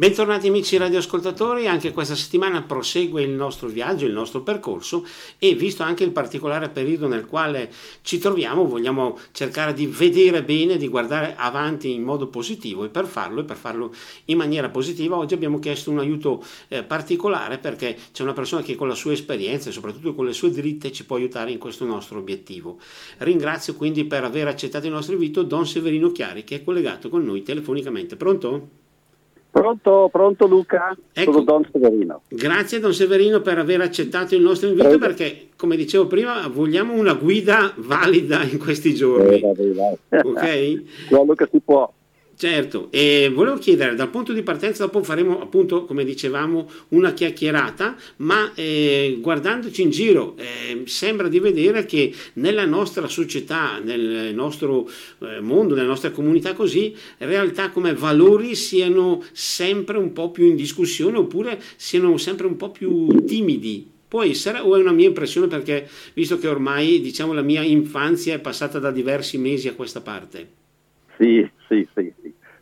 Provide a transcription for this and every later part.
Bentornati amici radioascoltatori, anche questa settimana prosegue il nostro viaggio, il nostro percorso e visto anche il particolare periodo nel quale ci troviamo vogliamo cercare di vedere bene, di guardare avanti in modo positivo e per farlo e per farlo in maniera positiva oggi abbiamo chiesto un aiuto eh, particolare perché c'è una persona che con la sua esperienza e soprattutto con le sue dritte ci può aiutare in questo nostro obiettivo. Ringrazio quindi per aver accettato il nostro invito Don Severino Chiari che è collegato con noi telefonicamente. Pronto? Pronto, pronto Luca? Ecco, Sono Don Severino. Grazie Don Severino per aver accettato il nostro invito Prego. perché, come dicevo prima, vogliamo una guida valida in questi giorni. Eh, ok? Quello che si può. Certo, e volevo chiedere dal punto di partenza, dopo faremo appunto, come dicevamo, una chiacchierata, ma eh, guardandoci in giro eh, sembra di vedere che nella nostra società, nel nostro eh, mondo, nella nostra comunità così, realtà come valori siano sempre un po' più in discussione oppure siano sempre un po' più timidi. Può essere o è una mia impressione perché visto che ormai diciamo la mia infanzia è passata da diversi mesi a questa parte? Sì, sì, sì.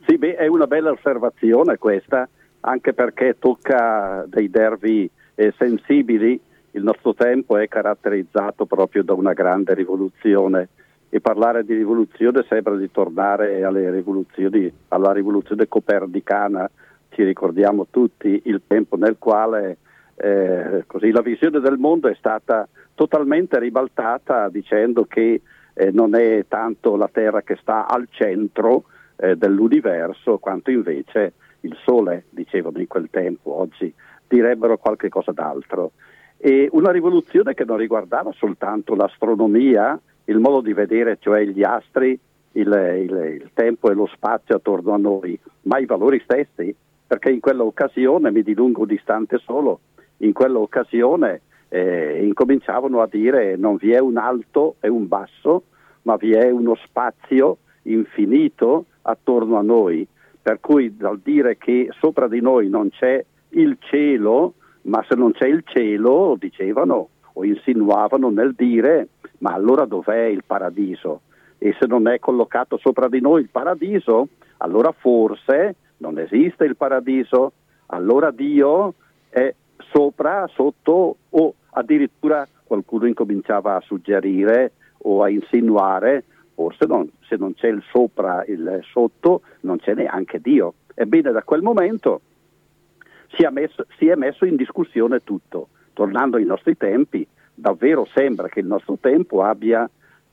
Sì, beh, è una bella osservazione questa, anche perché tocca dei nervi eh, sensibili. Il nostro tempo è caratterizzato proprio da una grande rivoluzione e parlare di rivoluzione sembra di tornare alla rivoluzione copernicana. Ci ricordiamo tutti il tempo nel quale eh, così, la visione del mondo è stata totalmente ribaltata dicendo che eh, non è tanto la Terra che sta al centro eh, dell'universo, quanto invece il Sole, dicevano in quel tempo, oggi direbbero qualche cosa d'altro. E una rivoluzione che non riguardava soltanto l'astronomia, il modo di vedere, cioè gli astri, il, il, il tempo e lo spazio attorno a noi, ma i valori stessi, perché in quell'occasione, mi dilungo un istante solo, in quell'occasione eh, incominciavano a dire non vi è un alto e un basso, ma vi è uno spazio infinito attorno a noi, per cui dal dire che sopra di noi non c'è il cielo, ma se non c'è il cielo, dicevano o insinuavano nel dire, ma allora dov'è il paradiso? E se non è collocato sopra di noi il paradiso, allora forse non esiste il paradiso, allora Dio è sopra, sotto o addirittura qualcuno incominciava a suggerire o a insinuare, forse non, se non c'è il sopra, il sotto, non c'è neanche Dio. Ebbene, da quel momento si è, messo, si è messo in discussione tutto. Tornando ai nostri tempi, davvero sembra che il nostro tempo abbia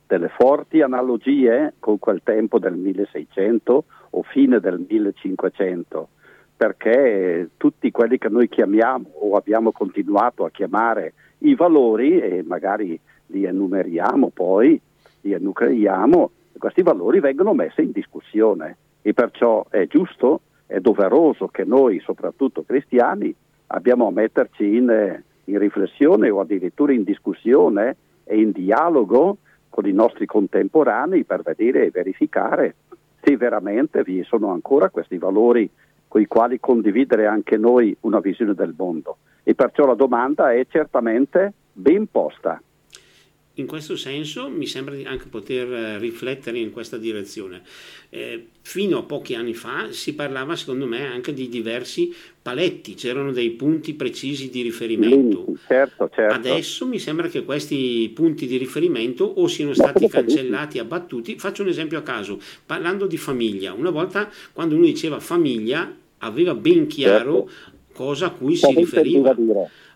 delle forti analogie con quel tempo del 1600 o fine del 1500 perché tutti quelli che noi chiamiamo o abbiamo continuato a chiamare i valori, e magari li enumeriamo poi, li enucleiamo, questi valori vengono messi in discussione e perciò è giusto, è doveroso che noi, soprattutto cristiani, abbiamo a metterci in, in riflessione o addirittura in discussione e in dialogo con i nostri contemporanei per vedere e verificare se veramente vi sono ancora questi valori con i quali condividere anche noi una visione del mondo. E perciò la domanda è certamente ben posta. In questo senso mi sembra di anche poter eh, riflettere in questa direzione. Eh, fino a pochi anni fa si parlava, secondo me, anche di diversi paletti, c'erano dei punti precisi di riferimento. certo, certo. Adesso mi sembra che questi punti di riferimento o siano stati cancellati, abbattuti. Faccio un esempio a caso, parlando di famiglia. Una volta quando uno diceva famiglia aveva ben chiaro certo. cosa a cui si riferiva.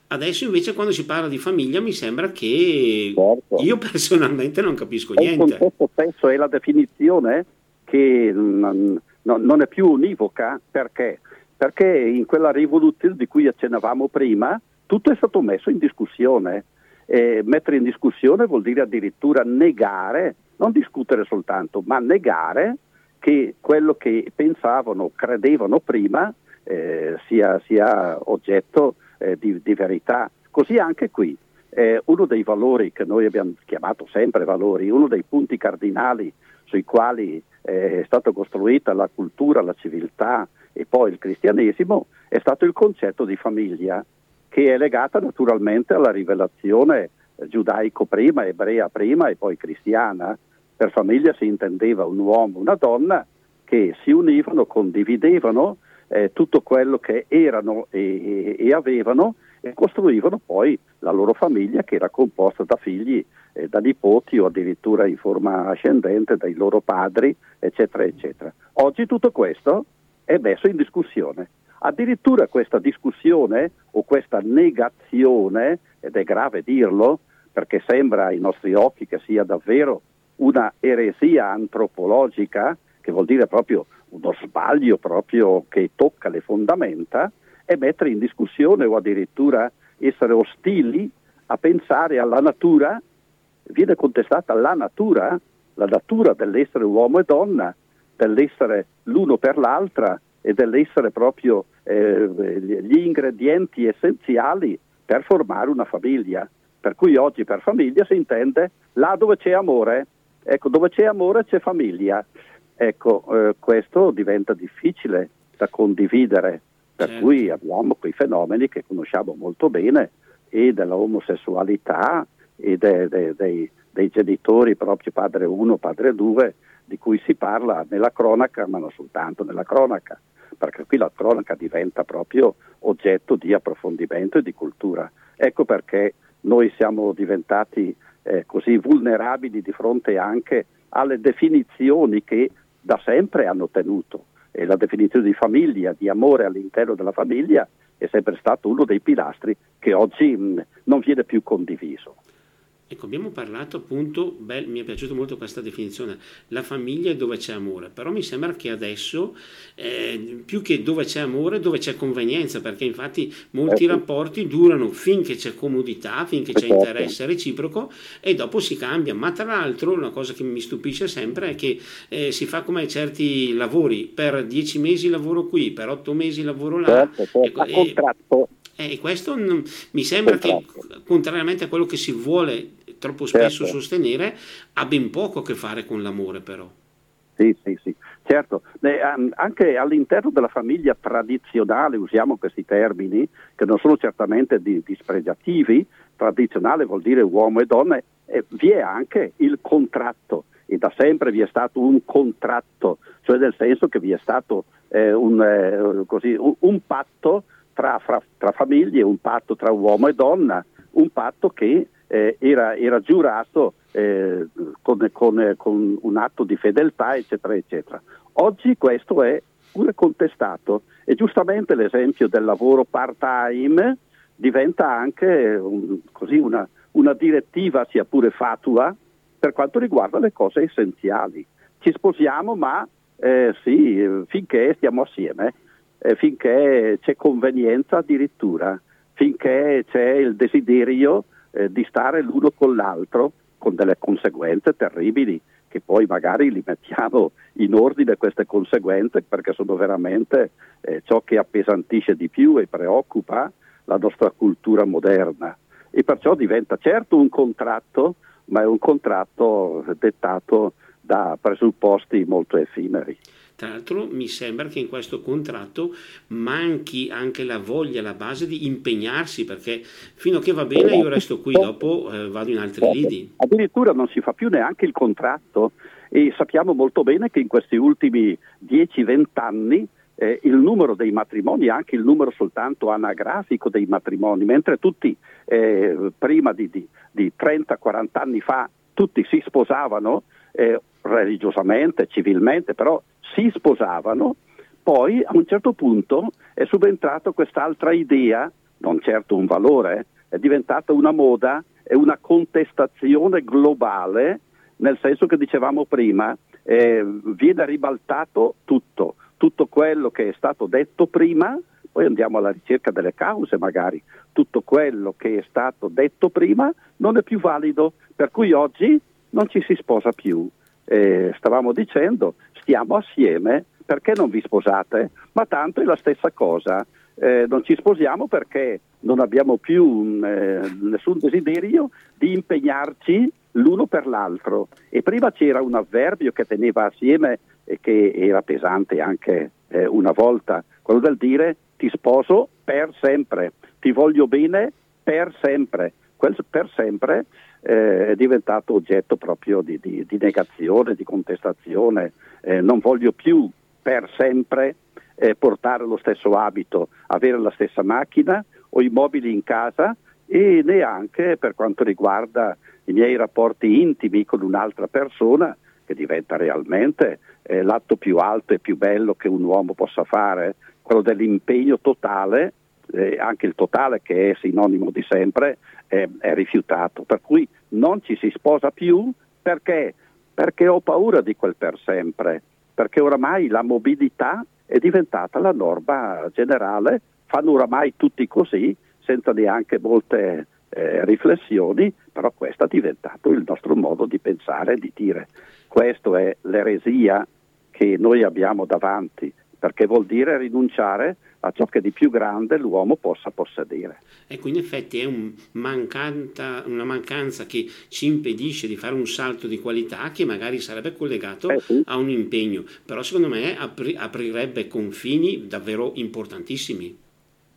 Adesso invece quando si parla di famiglia mi sembra che certo. io personalmente non capisco è niente. Il concetto stesso è la definizione che non, non è più univoca perché? Perché in quella rivoluzione di cui accennavamo prima tutto è stato messo in discussione. E mettere in discussione vuol dire addirittura negare, non discutere soltanto, ma negare che quello che pensavano, credevano prima eh, sia, sia, oggetto eh, di, di, verità. Così anche qui. Eh, uno dei valori che noi abbiamo chiamato sempre valori, uno dei punti cardinali sui quali eh, è stata costruita la cultura, la civiltà e poi il cristianesimo, è stato il concetto di famiglia, che è legata naturalmente alla rivelazione giudaico prima, ebrea prima e poi cristiana, per famiglia si intendeva un uomo una donna che si univano, condividevano eh, tutto quello che erano e, e, avevano e costruivano poi la loro famiglia che era composta da figli, eh, da nipoti o addirittura in forma ascendente dai loro padri, eccetera, eccetera. Oggi tutto questo è messo in discussione. Addirittura questa discussione o questa negazione, ed è grave dirlo, perché sembra ai nostri occhi che sia davvero una eresia antropologica, che vuol dire proprio uno sbaglio proprio che tocca le fondamenta, è mettere in discussione o addirittura essere ostili a pensare alla natura, viene contestata la natura, la natura dell'essere uomo e donna, dell'essere l'uno per l'altra e dell'essere proprio eh, gli ingredienti essenziali per formare una famiglia. Per cui oggi per famiglia si intende là dove c'è amore, ecco dove c'è amore c'è famiglia. Ecco, eh, questo diventa difficile da condividere, per certo. cui abbiamo quei fenomeni che conosciamo molto bene e della omosessualità e de, de, de, dei genitori proprio padre 1, padre 2, di cui si parla nella cronaca, ma non soltanto nella cronaca, perché qui la cronaca diventa proprio oggetto di approfondimento e di cultura. Ecco perché noi siamo diventati eh, così vulnerabili di fronte anche alle definizioni che da sempre hanno tenuto. E la definizione di famiglia, di amore all'interno della famiglia, è sempre stato uno dei pilastri che oggi mh, non viene più condiviso. Ecco, abbiamo parlato appunto, beh, mi è piaciuta molto questa definizione, la famiglia è dove c'è amore, però mi sembra che adesso eh, più che dove c'è amore, dove c'è convenienza, perché infatti molti eh rapporti durano finché c'è comodità, finché c'è certo. interesse reciproco e dopo si cambia. Ma tra l'altro una cosa che mi stupisce sempre è che eh, si fa come certi lavori, per dieci mesi lavoro qui, per otto mesi lavoro là. Certo, certo. E, contratto. E questo mi sembra che, contrariamente a quello che si vuole troppo spesso certo. sostenere, ha ben poco a che fare con l'amore però. Sì, sì, sì, certo. Eh, anche all'interno della famiglia tradizionale usiamo questi termini che non sono certamente di, dispregiativi, tradizionale vuol dire uomo e donna, eh, vi è anche il contratto e da sempre vi è stato un contratto, cioè nel senso che vi è stato eh, un, eh, così, un, un, patto tra, fra, tra famiglie, un patto tra uomo e donna, un patto che eh, era, era, giurato eh, con, con, con, un atto di fedeltà, eccetera, eccetera. Oggi questo è pure contestato e giustamente l'esempio del lavoro part-time diventa anche un, così una, una direttiva, sia pure fatua, per quanto riguarda le cose essenziali. Ci sposiamo, ma eh, sì, finché stiamo assieme, eh, finché c'è convenienza addirittura, finché c'è il desiderio eh, di stare l'uno con l'altro con delle conseguenze terribili che poi magari li mettiamo in ordine queste conseguenze perché sono veramente eh, ciò che appesantisce di più e preoccupa la nostra cultura moderna e perciò diventa certo un contratto ma è un contratto dettato da presupposti molto effimeri. Tra l'altro mi sembra che in questo contratto manchi anche la voglia, la base di impegnarsi, perché fino a che va bene io resto qui, dopo eh, vado in altri lidi. Addirittura non si fa più neanche il contratto e sappiamo molto bene che in questi ultimi 10-20 anni eh, il numero dei matrimoni, anche il numero soltanto anagrafico dei matrimoni, mentre tutti eh, prima di, di, di 30-40 anni fa tutti si sposavano eh, religiosamente, civilmente, però si sposavano, poi a un certo punto è subentrata quest'altra idea, non certo un valore, è diventata una moda e una contestazione globale, nel senso che dicevamo prima, eh, viene ribaltato tutto, tutto quello che è stato detto prima, poi andiamo alla ricerca delle cause magari, tutto quello che è stato detto prima non è più valido, per cui oggi non ci si sposa più. Eh, stavamo dicendo, stiamo assieme, perché non vi sposate? Ma tanto è la stessa cosa. Eh, non ci sposiamo perché non abbiamo più eh, nessun desiderio di impegnarci l'uno per l'altro. E prima c'era un avverbio che teneva assieme e che era pesante anche eh, una volta, quello del dire ti sposo per sempre, ti voglio bene per sempre. Quel per sempre eh, è diventato oggetto proprio di, di, di negazione, di contestazione. Eh, non voglio più per sempre eh, portare lo stesso abito, avere la stessa macchina o i mobili in casa e neanche per quanto riguarda i miei rapporti intimi con un'altra persona che diventa realmente eh, l'atto più alto e più bello che un uomo possa fare, quello dell'impegno totale, eh, anche il totale che è sinonimo di sempre, eh, è rifiutato. Per cui non ci si sposa più perché? Perché ho paura di quel per sempre, perché oramai la mobilità è diventata la norma generale, fanno oramai tutti così, senza neanche molte eh, riflessioni, però questo è diventato il nostro modo di pensare e di dire. Questa è l'eresia che noi abbiamo davanti, perché vuol dire rinunciare a ciò che di più grande l'uomo possa possedere. Ecco, in effetti è un mancanta, una mancanza che ci impedisce di fare un salto di qualità che magari sarebbe collegato eh sì. a un impegno, però secondo me apri, aprirebbe confini davvero importantissimi.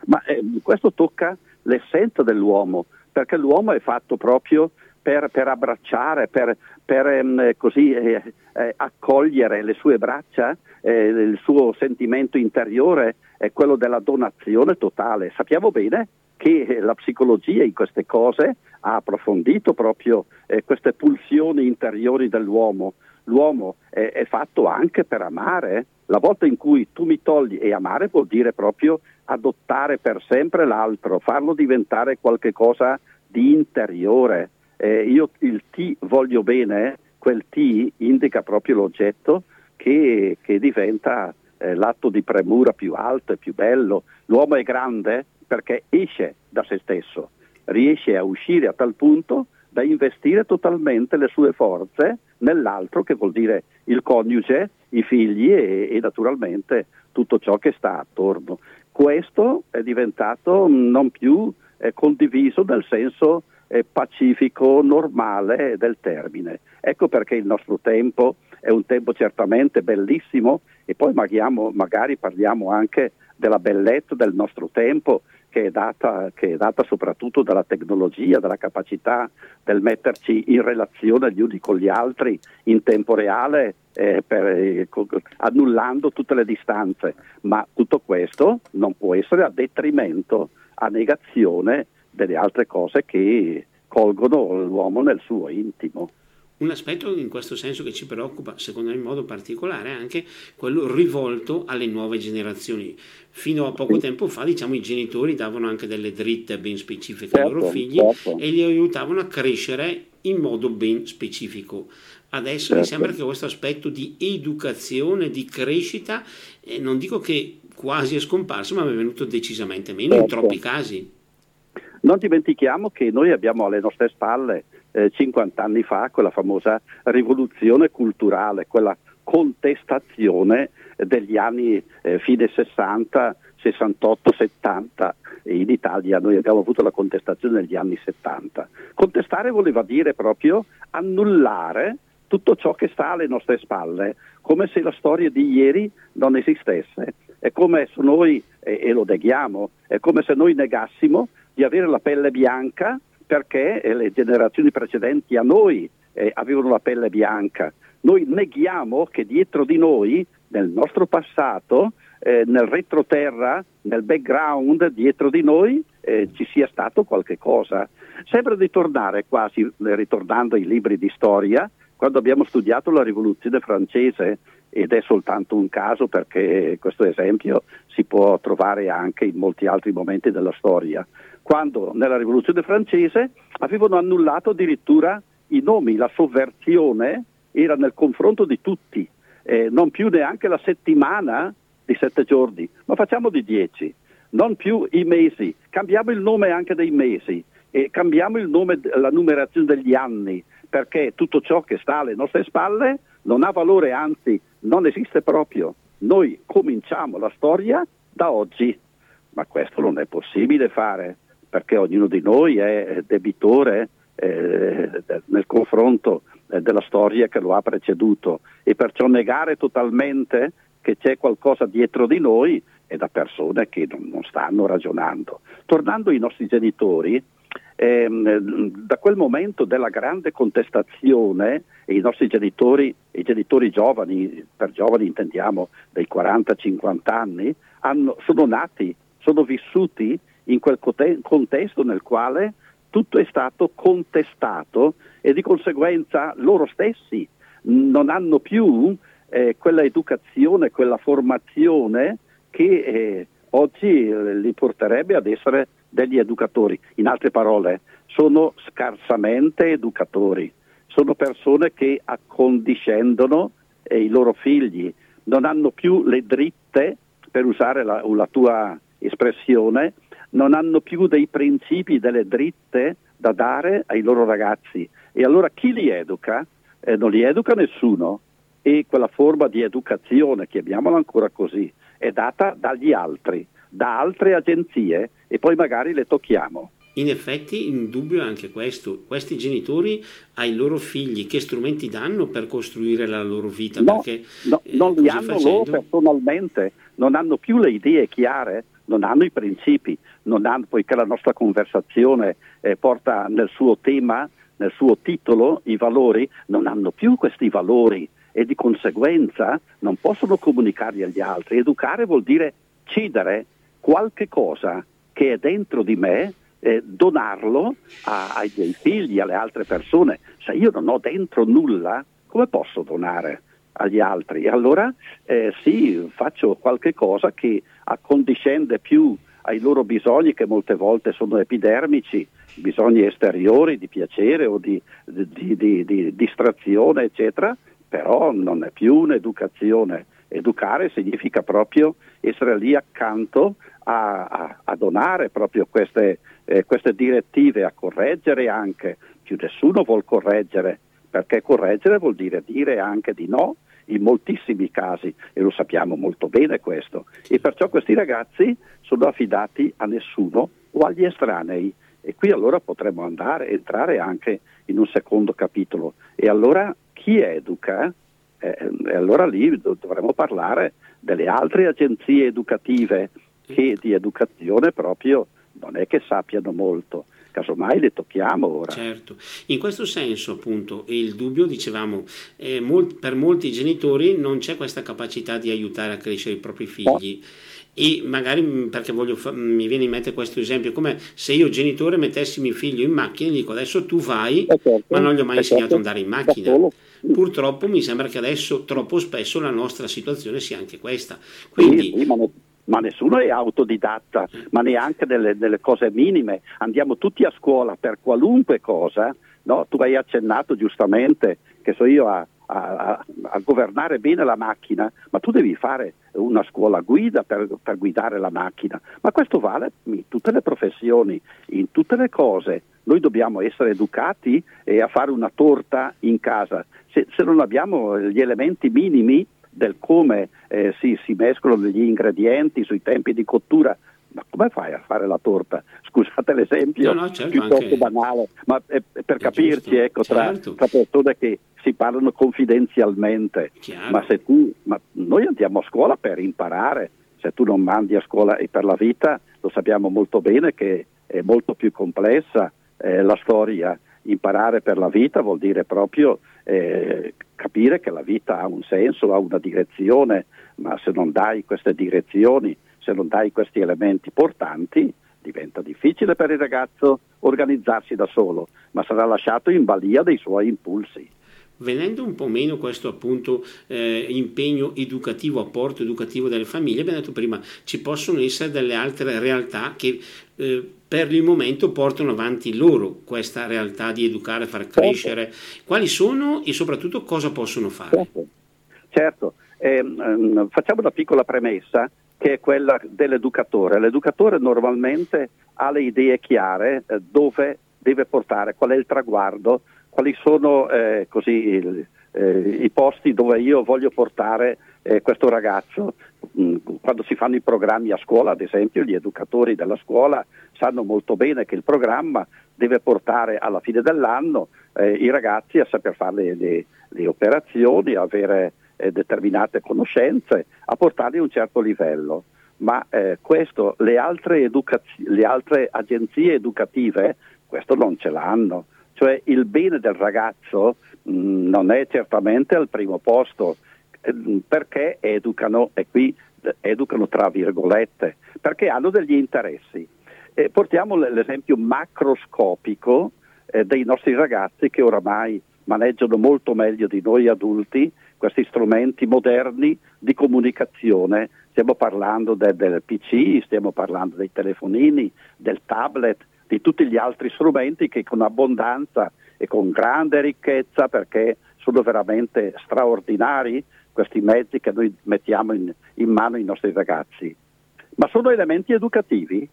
Ma eh, questo tocca l'essenza dell'uomo, perché l'uomo è fatto proprio per, per abbracciare, per, per ehm, così, eh, eh, accogliere le sue braccia, eh, il suo sentimento interiore è quello della donazione totale. Sappiamo bene che la psicologia in queste cose ha approfondito proprio eh, queste pulsioni interiori dell'uomo. L'uomo è, è fatto anche per amare. La volta in cui tu mi togli e amare vuol dire proprio adottare per sempre l'altro, farlo diventare qualcosa di interiore. Eh, io il ti voglio bene, quel ti indica proprio l'oggetto che, che diventa eh, l'atto di premura più alto e più bello. L'uomo è grande perché esce da se stesso, riesce a uscire a tal punto da investire totalmente le sue forze nell'altro, che vuol dire il coniuge, i figli e, e naturalmente tutto ciò che sta attorno. Questo è diventato non più eh, condiviso nel senso eh, pacifico, normale del termine. Ecco perché il nostro tempo è un tempo certamente bellissimo e poi magari, magari parliamo anche della bellezza del nostro tempo che è, data, che è, data, soprattutto dalla tecnologia, dalla capacità del metterci in relazione gli uni con gli altri in tempo reale, eh, per, eh, annullando tutte le distanze. Ma tutto questo non può essere a detrimento, a negazione delle altre cose che colgono l'uomo nel suo intimo. Un aspetto in questo senso che ci preoccupa, secondo me in modo particolare, è anche quello rivolto alle nuove generazioni. Fino a poco tempo fa, diciamo, i genitori davano anche delle dritte ben specifiche certo, ai loro figli certo. e li aiutavano a crescere in modo ben specifico. Adesso certo. mi sembra che questo aspetto di educazione, di crescita, eh, non dico che quasi è scomparso, ma è venuto decisamente meno in certo. troppi casi. Non dimentichiamo che noi abbiamo alle nostre spalle eh, 50 anni fa quella famosa rivoluzione culturale, quella contestazione degli anni eh, fine 60, 68, 70. In Italia noi abbiamo avuto la contestazione negli anni 70. Contestare voleva dire proprio annullare tutto ciò che sta alle nostre spalle, come se la storia di ieri non esistesse. È come se noi, e, e lo neghiamo, è come se noi negassimo di avere la pelle bianca perché eh, le generazioni precedenti a noi eh, avevano la pelle bianca. Noi neghiamo che dietro di noi, nel nostro passato, eh, nel retroterra, nel background, dietro di noi eh, ci sia stato qualche cosa. Sembra di tornare quasi, eh, ritornando ai libri di storia, quando abbiamo studiato la rivoluzione francese, ed è soltanto un caso perché questo esempio si può trovare anche in molti altri momenti della storia quando nella rivoluzione francese avevano annullato addirittura i nomi, la sovversione era nel confronto di tutti, eh, non più neanche la settimana di sette giorni, ma facciamo di dieci, non più i mesi, cambiamo il nome anche dei mesi e cambiamo nome, la numerazione degli anni, perché tutto ciò che sta alle nostre spalle non ha valore, anzi non esiste proprio. Noi cominciamo la storia da oggi, ma questo non è possibile fare perché ognuno di noi è debitore eh, nel confronto eh, della storia che lo ha preceduto e perciò negare totalmente che c'è qualcosa dietro di noi è da persone che non, non stanno ragionando. Tornando ai nostri genitori, ehm, da quel momento della grande contestazione, i nostri genitori, i genitori giovani, per giovani intendiamo dei 40-50 anni, hanno, sono nati, sono vissuti in quel contesto nel quale tutto è stato contestato e di conseguenza loro stessi non hanno più eh, quella educazione, quella formazione che eh, oggi eh, li porterebbe ad essere degli educatori. In altre parole, sono scarsamente educatori, sono persone che accondiscendono eh, i loro figli, non hanno più le dritte, per usare la, la tua espressione, non hanno più dei principi, delle dritte da dare ai loro ragazzi. E allora chi li educa? Eh, non li educa nessuno e quella forma di educazione, chiamiamola ancora così, è data dagli altri, da altre agenzie e poi magari le tocchiamo. In effetti, in dubbio è anche questo. Questi genitori ai loro figli che strumenti danno per costruire la loro vita? No, Perché, no eh, non li hanno facendo... loro personalmente, non hanno più le idee chiare, non hanno i principi, hanno, poiché la nostra conversazione eh, porta nel suo tema, nel suo titolo, i valori, non hanno più questi valori e di conseguenza non possono comunicarli agli altri. Educare vuol dire cedere qualche cosa che è dentro di me, eh, donarlo a, ai miei figli, alle altre persone. Se io non ho dentro nulla, come posso donare agli altri? Allora eh, sì, faccio qualche cosa che accondiscende più ai loro bisogni che molte volte sono epidermici, bisogni esteriori di piacere o di, di, di, di distrazione, eccetera, però non è più un'educazione. Educare significa proprio essere lì accanto a, a, a donare proprio queste, eh, queste direttive, a correggere anche. Più nessuno vuol correggere, perché correggere vuol dire dire anche di no in moltissimi casi e lo sappiamo molto bene questo. E perciò questi ragazzi sono affidati a nessuno o agli estranei. E qui allora potremmo andare, entrare anche in un secondo capitolo. E allora chi educa, eh, e allora lì dovremmo parlare delle altre agenzie educative che di educazione proprio non è che sappiano molto casomai le tocchiamo ora. Certo, in questo senso appunto il dubbio, dicevamo, eh, molt, per molti genitori non c'è questa capacità di aiutare a crescere i propri figli. No e magari mm, perché fa- mi viene in mente questo esempio come se io genitore mettessi mio figlio in macchina e gli dico adesso tu vai certo, ma non gli ho mai insegnato ad certo. andare in macchina purtroppo mi sembra che adesso troppo spesso la nostra situazione sia anche questa quindi sì, sì, ma, ne- ma, nessuno è autodidatta ma neanche delle, delle, cose minime andiamo tutti a scuola per qualunque cosa no? tu hai accennato giustamente che so io a a, a, governare bene la macchina, ma tu devi fare una scuola guida per, per, guidare la macchina. Ma questo vale in tutte le professioni, in tutte le cose. Noi dobbiamo essere educati a fare una torta in casa. Se, se non abbiamo gli elementi minimi del come eh, si, si mescolano gli ingredienti, sui tempi di cottura, ma come fai a fare la torta? Scusate l'esempio no, no, certo, piuttosto anche... banale, ma è per è capirci ecco, certo. tra, tra, persone che si parlano confidenzialmente. Ma se tu, ma noi andiamo a scuola per imparare, se tu non mandi a scuola e per la vita, lo sappiamo molto bene che è molto più complessa eh, la storia. Imparare per la vita vuol dire proprio eh, capire che la vita ha un senso, ha una direzione, ma se non dai queste direzioni se non dai questi elementi portanti, diventa difficile per il ragazzo organizzarsi da solo, ma sarà lasciato in balia dei suoi impulsi. Venendo un po' meno questo appunto eh, impegno educativo, apporto educativo delle famiglie, abbiamo detto prima, ci possono essere delle altre realtà che eh, per il momento portano avanti loro questa realtà di educare, far certo. crescere. Quali sono e soprattutto cosa possono fare? Certo, certo. Eh, facciamo una piccola premessa che è quella dell'educatore. L'educatore normalmente ha le idee chiare eh, dove deve portare, qual è il traguardo, quali sono eh, così, il, eh, i posti dove io voglio portare eh, questo ragazzo. Mm, quando si fanno i programmi a scuola, ad esempio, gli educatori della scuola sanno molto bene che il programma deve portare alla fine dell'anno eh, i ragazzi a saper fare le, le, le operazioni, avere eh, determinate conoscenze, a portarli a un certo livello. Ma eh, questo, le altre, educaz- le altre agenzie educative questo non ce l'hanno. Cioè il bene del ragazzo mh, mm, non è certamente al primo posto perché educano, e qui eh, educano tra virgolette, perché hanno degli interessi. Eh, portiamo l'esempio macroscopico eh, dei nostri ragazzi che oramai maneggiano molto meglio di noi adulti questi strumenti moderni di comunicazione. Stiamo parlando de, del PC, stiamo parlando dei telefonini, del tablet, di tutti gli altri strumenti che con abbondanza e con grande ricchezza, perché sono veramente straordinari questi mezzi che noi mettiamo in, in mano ai nostri ragazzi. Ma sono elementi educativi?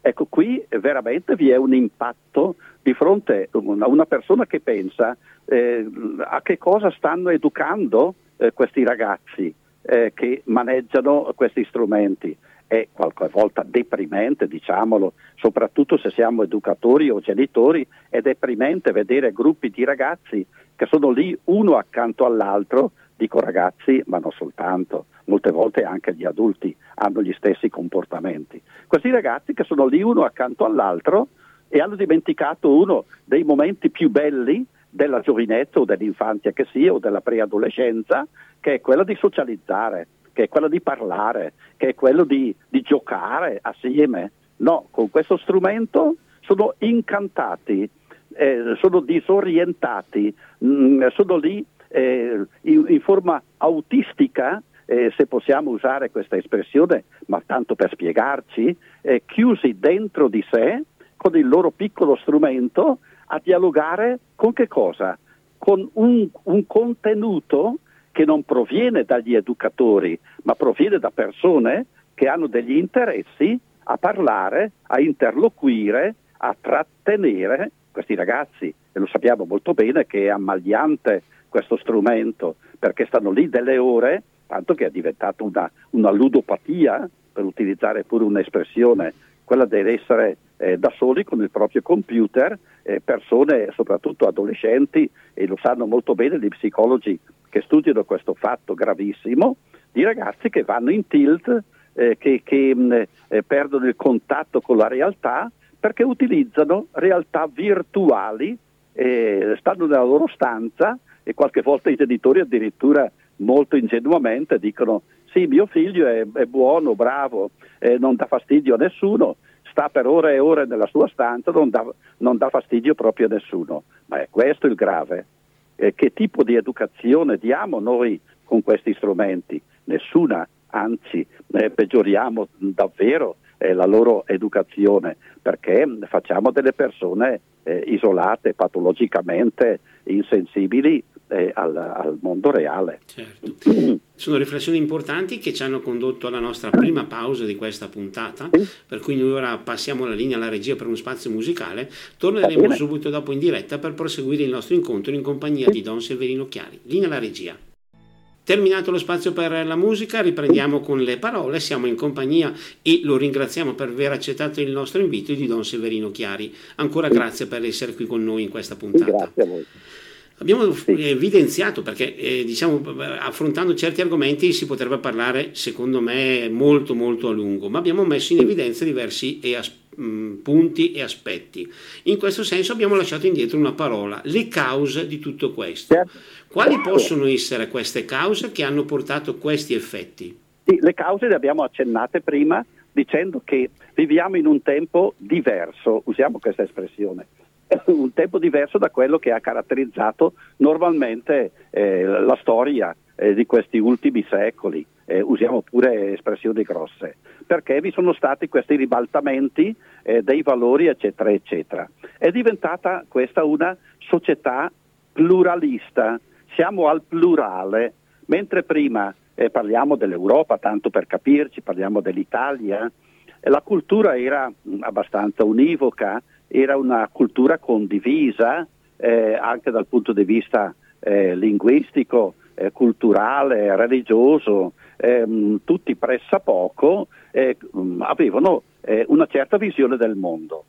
Ecco, qui veramente vi è un impatto di fronte a una persona che pensa eh, a che cosa stanno educando eh, questi ragazzi eh, che maneggiano questi strumenti. È qualche volta deprimente, diciamolo, soprattutto se siamo educatori o genitori, è deprimente vedere gruppi di ragazzi che sono lì uno accanto all'altro, dico ragazzi, ma non soltanto, molte volte anche gli adulti hanno gli stessi comportamenti. Questi ragazzi che sono lì uno accanto all'altro e hanno dimenticato uno dei momenti più belli della giovinezza o dell'infanzia che sia o della preadolescenza, che è quella di socializzare, che è quella di parlare, che è quello di, di giocare assieme. No, con questo strumento sono incantati, eh, sono disorientati, mh, mm, sono lì eh, in, in, forma autistica, eh, se possiamo usare questa espressione, ma tanto per spiegarci, eh, chiusi dentro di sé con il loro piccolo strumento a dialogare con che cosa? Con un, un contenuto che non proviene dagli educatori, ma proviene da persone che hanno degli interessi a parlare, a interloquire, a trattenere questi ragazzi. E lo sappiamo molto bene che è ammaliante questo strumento, perché stanno lì delle ore, tanto che è diventato una, una ludopatia, per utilizzare pure un'espressione, quella dell'essere eh, da soli con il proprio computer, eh, persone, soprattutto adolescenti, e lo sanno molto bene gli psicologi che studiano questo fatto gravissimo, di ragazzi che vanno in tilt, eh, che, che mh, mm, eh, perdono il contatto con la realtà perché utilizzano realtà virtuali, eh, stanno nella loro stanza e qualche volta i genitori addirittura molto ingenuamente dicono sì, mio figlio è, è buono, bravo, eh, non dà fastidio a nessuno, sta per ore e ore nella sua stanza, non dà, non dà fastidio proprio a nessuno. Ma è questo il grave. Eh, che tipo di educazione diamo noi con questi strumenti? Nessuna, anzi eh, peggioriamo davvero eh, la loro educazione perché facciamo delle persone eh, isolate, patologicamente insensibili eh, al, al, mondo reale. Certo. Sono riflessioni importanti che ci hanno condotto alla nostra prima pausa di questa puntata, per cui noi ora passiamo la linea alla regia per uno spazio musicale, torneremo subito dopo in diretta per proseguire il nostro incontro in compagnia di Don Severino Chiari. Linea alla regia. Terminato lo spazio per la musica, riprendiamo con le parole, siamo in compagnia e lo ringraziamo per aver accettato il nostro invito di Don Severino Chiari. Ancora grazie per essere qui con noi in questa puntata. Grazie a voi. Abbiamo sì. evidenziato perché eh, diciamo, affrontando certi argomenti si potrebbe parlare secondo me molto molto a lungo, ma abbiamo messo in evidenza diversi e as- mh, punti e aspetti. In questo senso abbiamo lasciato indietro una parola, le cause di tutto questo. Quali possono essere queste cause che hanno portato questi effetti? Sì, le cause le abbiamo accennate prima dicendo che viviamo in un tempo diverso, usiamo questa espressione un tempo diverso da quello che ha caratterizzato normalmente eh, la storia eh, di questi ultimi secoli. Eh, usiamo pure espressioni grosse, perché vi sono stati questi ribaltamenti eh, dei valori, eccetera, eccetera. È diventata questa una società pluralista, siamo al plurale, mentre prima eh, parliamo dell'Europa, tanto per capirci, parliamo dell'Italia, la cultura era mh, abbastanza univoca, era una cultura condivisa eh, anche dal punto di vista eh, linguistico, eh, culturale, religioso, ehm, tutti pressappoco eh, avevano eh, una certa visione del mondo.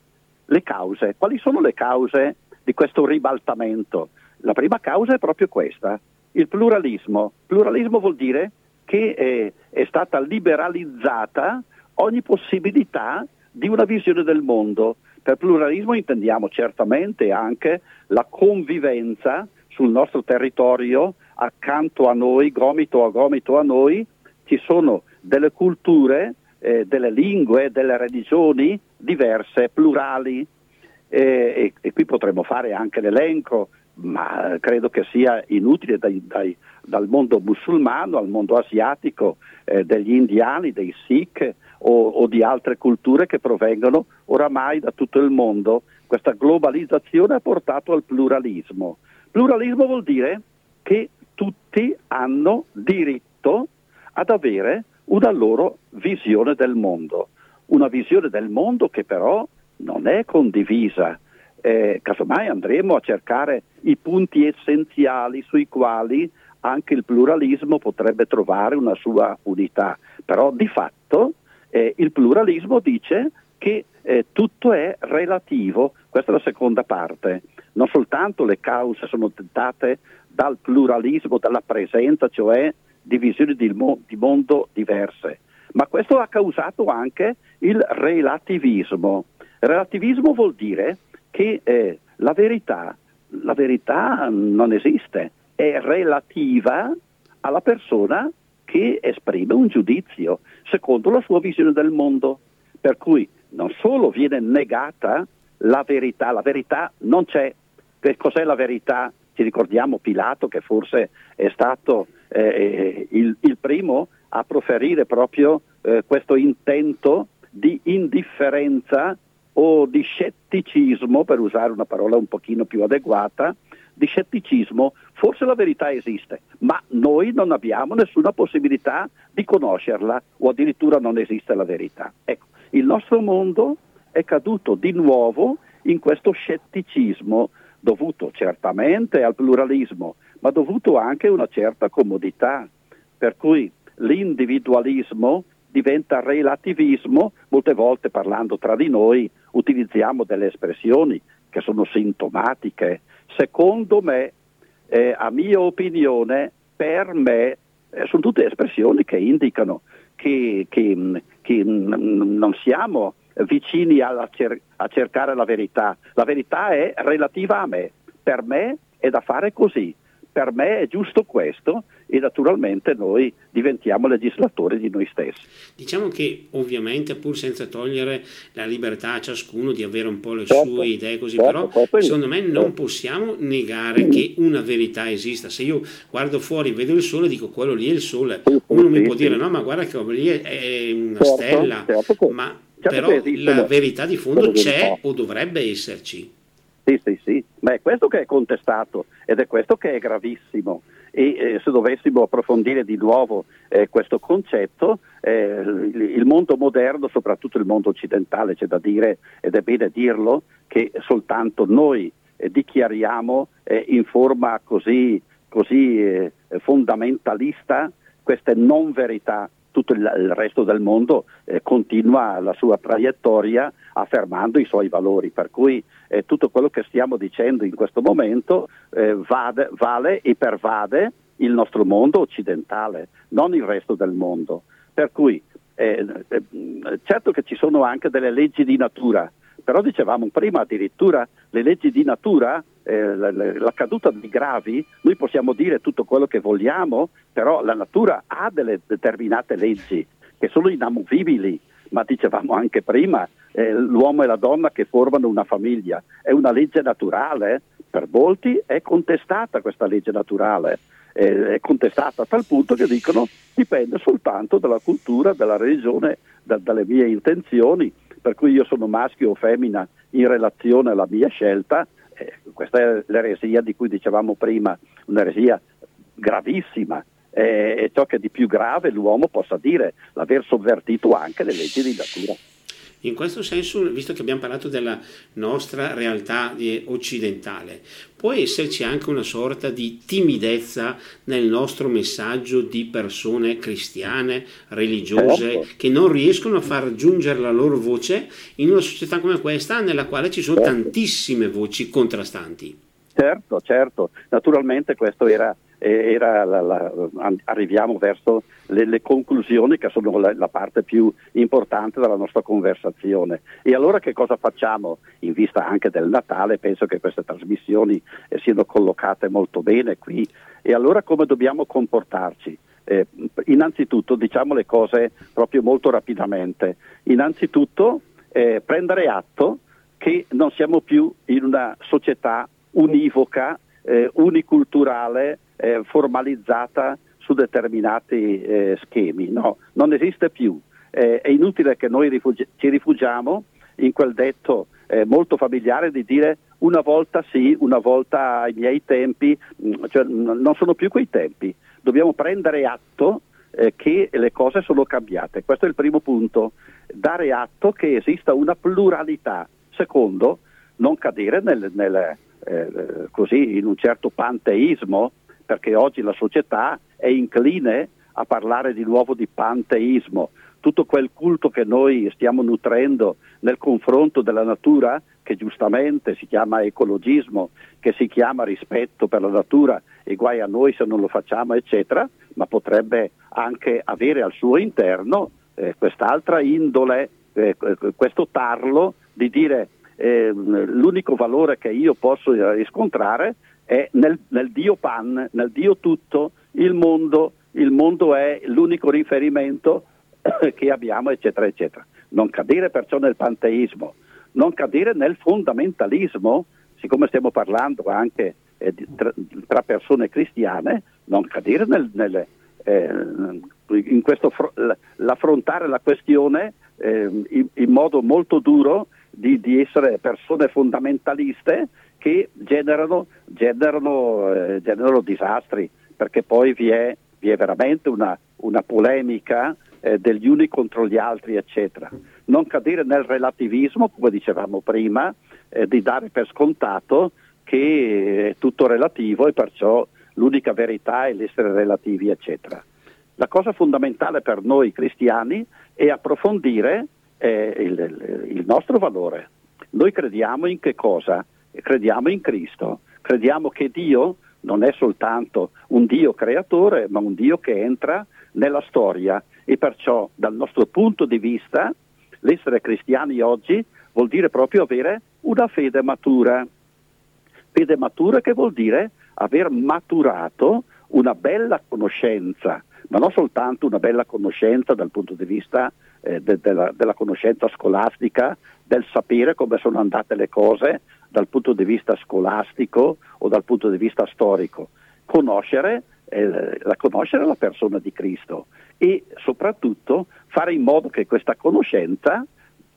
Le cause, quali sono le cause di questo ribaltamento? La prima causa è proprio questa, il pluralismo. Pluralismo vuol dire che è stata liberalizzata ogni possibilità di una visione del mondo. Per pluralismo intendiamo certamente anche la convivenza sul nostro territorio, accanto a noi, gomito a gomito a noi, ci sono delle culture, eh, delle lingue, delle religioni diverse, plurali. Eh, e, e, qui potremmo fare anche l'elenco, ma credo che sia inutile dai, dai, dal mondo musulmano al mondo asiatico, eh, degli indiani, dei sikh o, o di altre culture che provengono oramai da tutto il mondo. Questa globalizzazione ha portato al pluralismo. Pluralismo vuol dire che tutti hanno diritto ad avere una loro visione del mondo, una visione del mondo che però non è condivisa. Eh, casomai andremo a cercare i punti essenziali sui quali anche il pluralismo potrebbe trovare una sua unità, però di fatto eh, il pluralismo dice che eh, tutto è relativo, questa è la seconda parte, non soltanto le cause sono dettate dal pluralismo, dalla presenza, cioè di visioni di mondo diverse, ma questo ha causato anche il relativismo. Relativismo vuol dire che eh, la verità, la verità non esiste, è relativa alla persona che esprime un giudizio secondo la sua visione del mondo. Per cui non solo viene negata la verità, la verità non c'è. Che cos'è la verità? Ci ricordiamo Pilato che forse è stato eh, il, il, primo a proferire proprio eh, questo intento di indifferenza o di scetticismo, per usare una parola un pochino più adeguata, di scetticismo, forse la verità esiste, ma noi non abbiamo nessuna possibilità di conoscerla o addirittura non esiste la verità. Ecco, il nostro mondo è caduto di nuovo in questo scetticismo dovuto certamente al pluralismo, ma dovuto anche a una certa comodità, per cui l'individualismo diventa relativismo, molte volte parlando tra di noi utilizziamo delle espressioni che sono sintomatiche. Secondo me, eh, a mia opinione, per me, eh, sono tutte espressioni che indicano che, che, che non siamo vicini cer- a cercare la verità. La verità è relativa a me, per me è da fare così, per me è giusto questo e naturalmente noi diventiamo legislatori di noi stessi. Diciamo che ovviamente pur senza togliere la libertà a ciascuno di avere un po' le certo, sue idee così, certo, però secondo me non certo. possiamo negare che una verità esista. Se io guardo fuori, vedo il sole, dico quello lì è il sole, uno mi può dire no ma guarda che lì è una certo, stella, certo. però la verità di fondo c'è o dovrebbe esserci. Sì, sì, sì, ma è questo che è contestato ed è questo che è gravissimo. E eh, se dovessimo approfondire di nuovo eh, questo concetto, eh, il mondo moderno, soprattutto il mondo occidentale, c'è da dire, ed è bene dirlo, che soltanto noi eh, dichiariamo eh, in forma così, così eh, fondamentalista queste non verità tutto il, il resto del mondo eh, continua la sua traiettoria affermando i suoi valori, per cui eh, tutto quello che stiamo dicendo in questo momento eh, vade, vale e pervade il nostro mondo occidentale, non il resto del mondo. Per cui eh, eh, certo che ci sono anche delle leggi di natura, però dicevamo prima addirittura le leggi di natura, eh, la, la, caduta di gravi, noi possiamo dire tutto quello che vogliamo, però la natura ha delle determinate leggi che sono inamovibili, ma dicevamo anche prima, eh, l'uomo e la donna che formano una famiglia, è una legge naturale, per molti è contestata questa legge naturale, eh, è contestata a tal punto che dicono dipende soltanto dalla cultura, dalla religione, da, dalle mie intenzioni, per cui io sono maschio o femmina in relazione alla mia scelta, eh, questa è l'eresia di cui dicevamo prima, un'eresia gravissima, eh, e ciò che è di più grave l'uomo possa dire, l'aver sovvertito anche le leggi di natura. In questo senso, visto che abbiamo parlato della nostra realtà occidentale, può esserci anche una sorta di timidezza nel nostro messaggio di persone cristiane, religiose, certo. che non riescono a far giungere la loro voce in una società come questa nella quale ci sono certo. tantissime voci contrastanti. Certo, certo, naturalmente questo era la, la, arriviamo verso le, le, conclusioni che sono la, la, parte più importante della nostra conversazione. E allora che cosa facciamo? In vista anche del Natale, penso che queste trasmissioni eh, siano collocate molto bene qui. E allora come dobbiamo comportarci? Eh, innanzitutto diciamo le cose proprio molto rapidamente. Innanzitutto eh, prendere atto che non siamo più in una società univoca, eh, uniculturale, eh, formalizzata su determinati eh, schemi. No, non esiste più. Eh, è inutile che noi rifugi- ci rifugiamo in quel detto eh, molto familiare di dire una volta sì, una volta ai miei tempi, mm, cioè, non sono più quei tempi. Dobbiamo prendere atto eh, che le cose sono cambiate. Questo è il primo punto. Dare atto che esista una pluralità. Secondo, non cadere nel, nel, eh, così in un certo panteismo, perché oggi la società è incline a parlare di nuovo di panteismo. Tutto quel culto che noi stiamo nutrendo nel confronto della natura, che giustamente si chiama ecologismo, che si chiama rispetto per la natura e guai a noi se non lo facciamo, eccetera, ma potrebbe anche avere al suo interno eh, quest'altra indole, eh, questo tarlo di dire eh, l'unico valore che io posso riscontrare è nel, nel, Dio Pan, nel Dio tutto, il mondo, il mondo è l'unico riferimento che abbiamo, eccetera, eccetera. Non cadere perciò nel panteismo, non cadere nel fondamentalismo, siccome stiamo parlando anche eh, tra, tra, persone cristiane, non cadere nel, nel, eh, in questo, l'affrontare la questione eh, in, in modo molto duro di, di essere persone fondamentaliste che generano, generano, eh, generano, disastri, perché poi vi è, vi è veramente una, una polemica eh, degli uni contro gli altri, eccetera. Non cadere nel relativismo, come dicevamo prima, eh, di dare per scontato che è tutto relativo e perciò l'unica verità è l'essere relativi, eccetera. La cosa fondamentale per noi cristiani è approfondire eh, il, il nostro valore. Noi crediamo in che cosa? Crediamo in Cristo, crediamo che Dio non è soltanto un Dio creatore, ma un Dio che entra nella storia e perciò dal nostro punto di vista l'essere cristiani oggi vuol dire proprio avere una fede matura. Fede matura che vuol dire aver maturato una bella conoscenza, ma non soltanto una bella conoscenza dal punto di vista eh, de, della, della, conoscenza scolastica, del sapere come sono andate le cose dal punto di vista scolastico o dal punto di vista storico. Conoscere, eh, la, conoscere la persona di Cristo e soprattutto fare in modo che questa conoscenza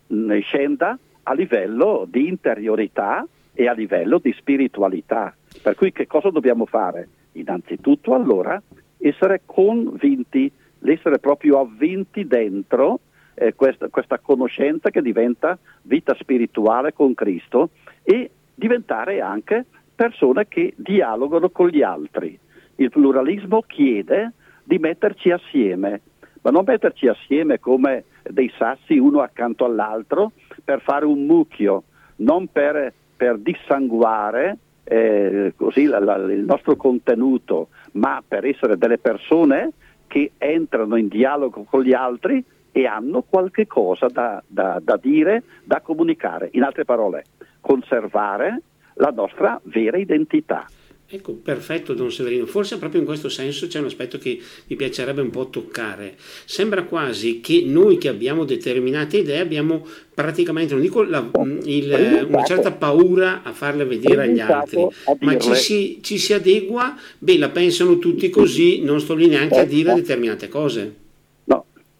mh, scenda a livello di interiorità e a livello di spiritualità. Per cui che cosa dobbiamo fare? Innanzitutto allora essere convinti, l'essere proprio avvinti dentro eh, questa, questa conoscenza che diventa vita spirituale con Cristo e diventare anche persone che dialogano con gli altri. Il pluralismo chiede di metterci assieme, ma non metterci assieme come dei sassi uno accanto all'altro per fare un mucchio, non per, per dissanguare eh, così la, la, il nostro contenuto, ma per essere delle persone che entrano in dialogo con gli altri e hanno qualche cosa da, da, da dire, da comunicare. In altre parole, conservare la nostra vera identità. Ecco, perfetto Don Severino, forse proprio in questo senso c'è un aspetto che mi piacerebbe un po' toccare. Sembra quasi che noi che abbiamo determinate idee abbiamo praticamente, non dico la, il, una certa paura a farle vedere agli altri, ma ci si, ci si adegua, beh la pensano tutti così, non sto lì neanche a dire determinate cose.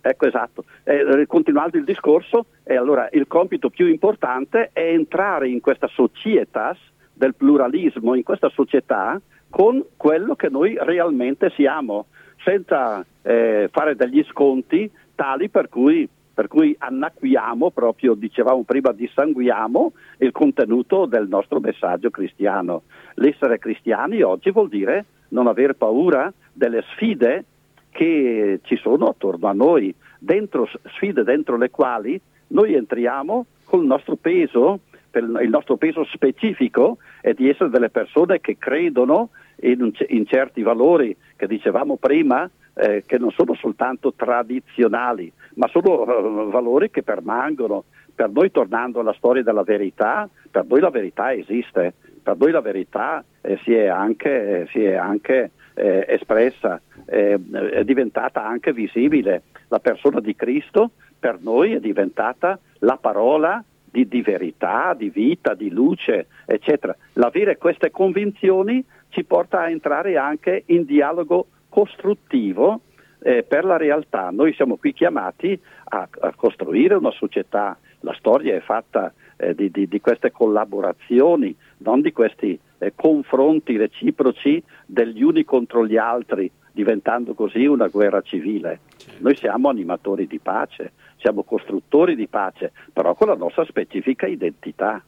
Ecco esatto. Eh, continuando il discorso, eh, allora il compito più importante è entrare in questa societas del pluralismo, in questa società con quello che noi realmente siamo, senza eh, fare degli sconti tali per cui, per cui annacquiamo, proprio dicevamo prima, dissanguiamo il contenuto del nostro messaggio cristiano. L'essere cristiani oggi vuol dire non aver paura delle sfide che ci sono attorno a noi, dentro, sfide dentro le quali noi entriamo col nostro peso, il nostro peso specifico è di essere delle persone che credono in, in certi valori che dicevamo prima, eh, che non sono soltanto tradizionali, ma sono uh, valori che permangono. Per noi, tornando alla storia della verità, per noi la verità esiste, per noi la verità eh, si è anche, eh, si è anche eh, espressa, eh, è diventata anche visibile. La persona di Cristo per noi è diventata la parola di, di, verità, di vita, di luce, eccetera. L'avere queste convinzioni ci porta a entrare anche in dialogo costruttivo eh, per la realtà. Noi siamo qui chiamati a, a, costruire una società, la storia è fatta eh, di, di, di, queste collaborazioni, non di questi eh, confronti reciproci degli uni contro gli altri, diventando così una guerra civile. Certo. Noi siamo animatori di pace, siamo costruttori di pace, però con la nostra specifica identità.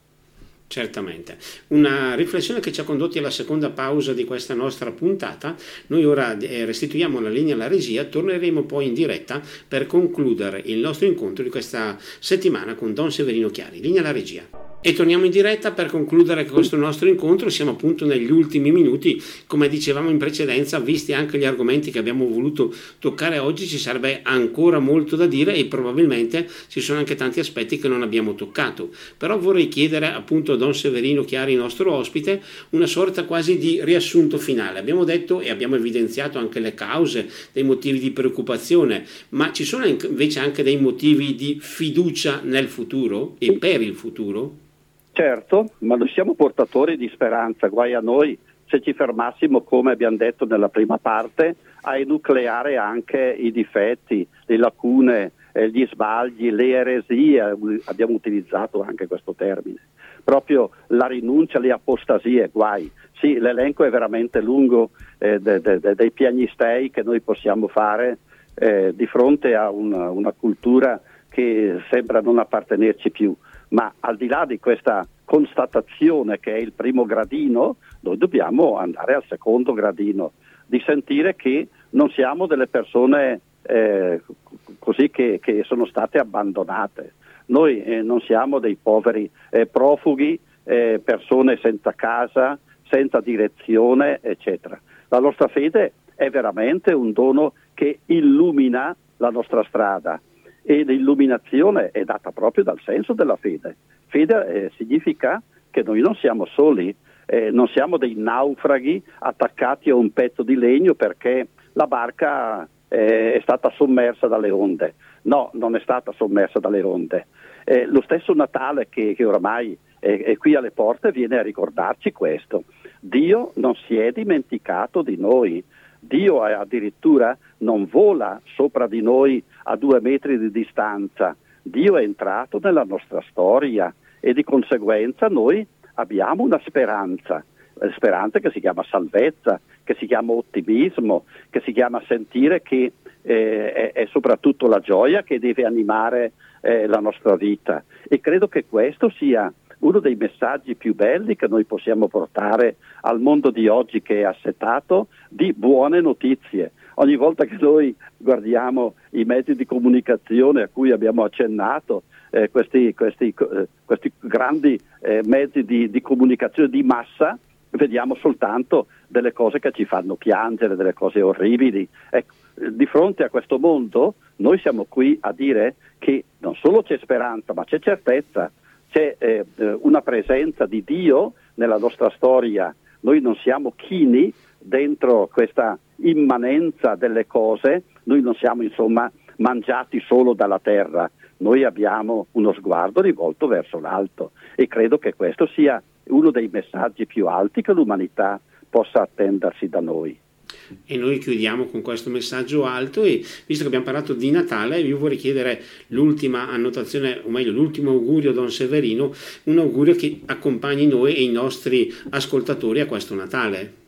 Certamente. Una riflessione che ci ha condotti alla seconda pausa di questa nostra puntata. Noi ora eh, restituiamo la linea alla regia, torneremo poi in diretta per concludere il nostro incontro di questa settimana con Don Severino Chiari. Linea alla regia. E torniamo in diretta per concludere questo nostro incontro, siamo appunto negli ultimi minuti, come dicevamo in precedenza, visti anche gli argomenti che abbiamo voluto toccare oggi, ci sarebbe ancora molto da dire e probabilmente ci sono anche tanti aspetti che non abbiamo toccato. Però vorrei chiedere appunto a Don Severino Chiari, nostro ospite, una sorta quasi di riassunto finale. Abbiamo detto e abbiamo evidenziato anche le cause, dei motivi di preoccupazione, ma ci sono invece anche dei motivi di fiducia nel futuro e per il futuro? Certo, ma noi siamo portatori di speranza, guai a noi se ci fermassimo, come abbiamo detto nella prima parte, a enucleare anche i difetti, le lacune, eh, gli sbagli, le eresie, abbiamo utilizzato anche questo termine, proprio la rinuncia, le apostasie, guai. Sì, l'elenco è veramente lungo eh, de, de, de, dei piagnistei che noi possiamo fare eh, di fronte a una, una cultura che sembra non appartenerci più ma al di là di questa constatazione che è il primo gradino, noi dobbiamo andare al secondo gradino, di sentire che non siamo delle persone eh, così che, che, sono state abbandonate. Noi eh, non siamo dei poveri eh, profughi, eh, persone senza casa, senza direzione, eccetera. La nostra fede è veramente un dono che illumina la nostra strada e l'illuminazione è data proprio dal senso della fede. Fede eh, significa che noi non siamo soli, eh, non siamo dei naufraghi attaccati a un pezzo di legno perché la barca eh, è stata sommersa dalle onde. No, non è stata sommersa dalle onde. Eh, lo stesso Natale che, che oramai è, è qui alle porte viene a ricordarci questo. Dio non si è dimenticato di noi. Dio addirittura non vola sopra di noi a due metri di distanza. Dio è entrato nella nostra storia e di conseguenza noi abbiamo una speranza, speranza che si chiama salvezza, che si chiama ottimismo, che si chiama sentire che eh, è, è, soprattutto la gioia che deve animare eh, la nostra vita. E credo che questo sia uno dei messaggi più belli che noi possiamo portare al mondo di oggi che è assetato di buone notizie. Ogni volta che noi guardiamo i mezzi di comunicazione a cui abbiamo accennato, eh, questi, questi, eh, questi, grandi eh, mezzi di, di comunicazione di massa, vediamo soltanto delle cose che ci fanno piangere, delle cose orribili. Ecco, di fronte a questo mondo noi siamo qui a dire che non solo c'è speranza, ma c'è certezza, c'è eh, una presenza di Dio nella nostra storia. Noi non siamo chini dentro questa immanenza delle cose, noi non siamo insomma mangiati solo dalla terra, noi abbiamo uno sguardo rivolto verso l'alto e credo che questo sia uno dei messaggi più alti che l'umanità possa attendersi da noi. E noi chiudiamo con questo messaggio alto e visto che abbiamo parlato di Natale, io vorrei chiedere l'ultima annotazione, o meglio l'ultimo augurio a Don Severino, un augurio che accompagni noi e i nostri ascoltatori a questo Natale.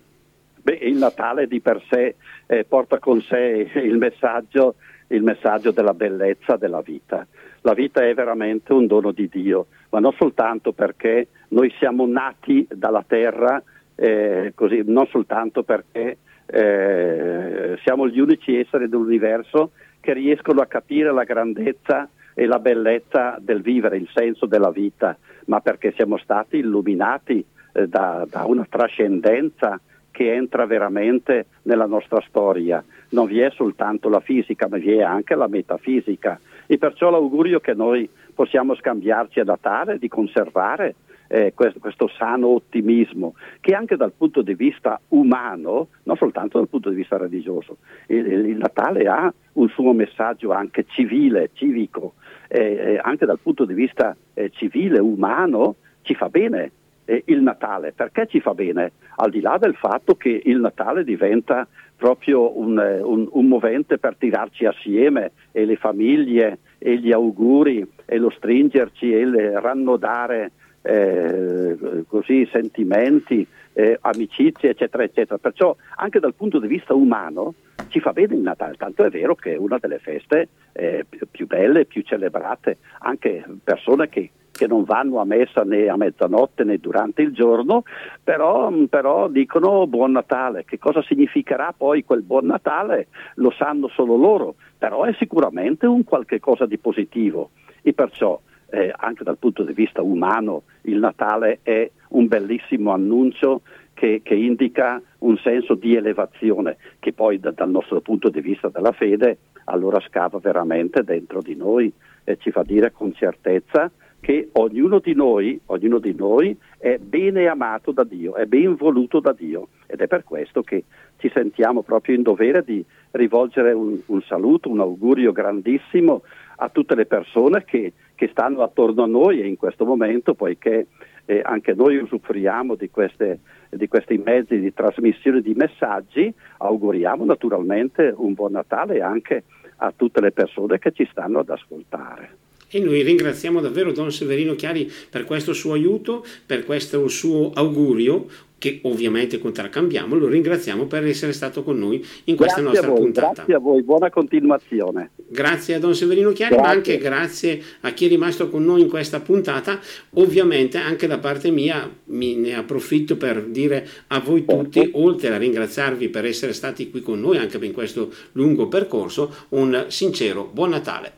Beh, il Natale di per sé eh, porta con sé il messaggio, il messaggio della bellezza della vita. La vita è veramente un dono di Dio, ma non soltanto perché noi siamo nati dalla terra, eh, così, non soltanto perché eh, siamo gli unici esseri dell'universo che riescono a capire la grandezza e la bellezza del vivere, il senso della vita, ma perché siamo stati illuminati eh, da, da, una trascendenza che entra veramente nella nostra storia. Non vi è soltanto la fisica, ma vi è anche la metafisica. E perciò l'augurio che noi possiamo scambiarci a Natale, di conservare eh, questo, questo, sano ottimismo, che anche dal punto di vista umano, non soltanto dal punto di vista religioso, il, il Natale ha un suo messaggio anche civile, civico, eh, anche dal punto di vista eh, civile, umano, ci fa bene eh, il Natale. Perché ci fa bene? Al di là del fatto che il Natale diventa proprio un, eh, un, un movente per tirarci assieme e le famiglie e gli auguri e lo stringerci e il rannodare eh, così, sentimenti, eh, amicizie, eccetera, eccetera. Perciò anche dal punto di vista umano ci fa bene il Natale, tanto è vero che è una delle feste eh, più belle, più celebrate, anche persone che, che, non vanno a messa né a mezzanotte né durante il giorno, però, però dicono buon Natale, che cosa significherà poi quel buon Natale lo sanno solo loro, però è sicuramente un qualche cosa di positivo. E perciò eh, anche dal punto di vista umano il Natale è un bellissimo annuncio che, che indica un senso di elevazione che poi da, dal nostro punto di vista della fede allora scava veramente dentro di noi e ci fa dire con certezza che ognuno di noi, ognuno di noi è bene amato da Dio, è ben voluto da Dio. Ed è per questo che ci sentiamo proprio in dovere di rivolgere un, un saluto, un augurio grandissimo a tutte le persone che, che, stanno attorno a noi in questo momento, poiché eh, anche noi usufruiamo di, queste, di questi mezzi di trasmissione di messaggi, auguriamo naturalmente un buon Natale anche a tutte le persone che ci stanno ad ascoltare. E noi ringraziamo davvero Don Severino Chiari per questo suo aiuto, per questo suo augurio, che ovviamente contraccambiamo, lo ringraziamo per essere stato con noi in questa grazie nostra voi, puntata. Grazie a voi, buona continuazione. Grazie a Don Severino Chiari, grazie. ma anche grazie a chi è rimasto con noi in questa puntata. Ovviamente anche da parte mia mi ne approfitto per dire a voi tutti, oltre a ringraziarvi per essere stati qui con noi anche in questo lungo percorso, un sincero buon Natale.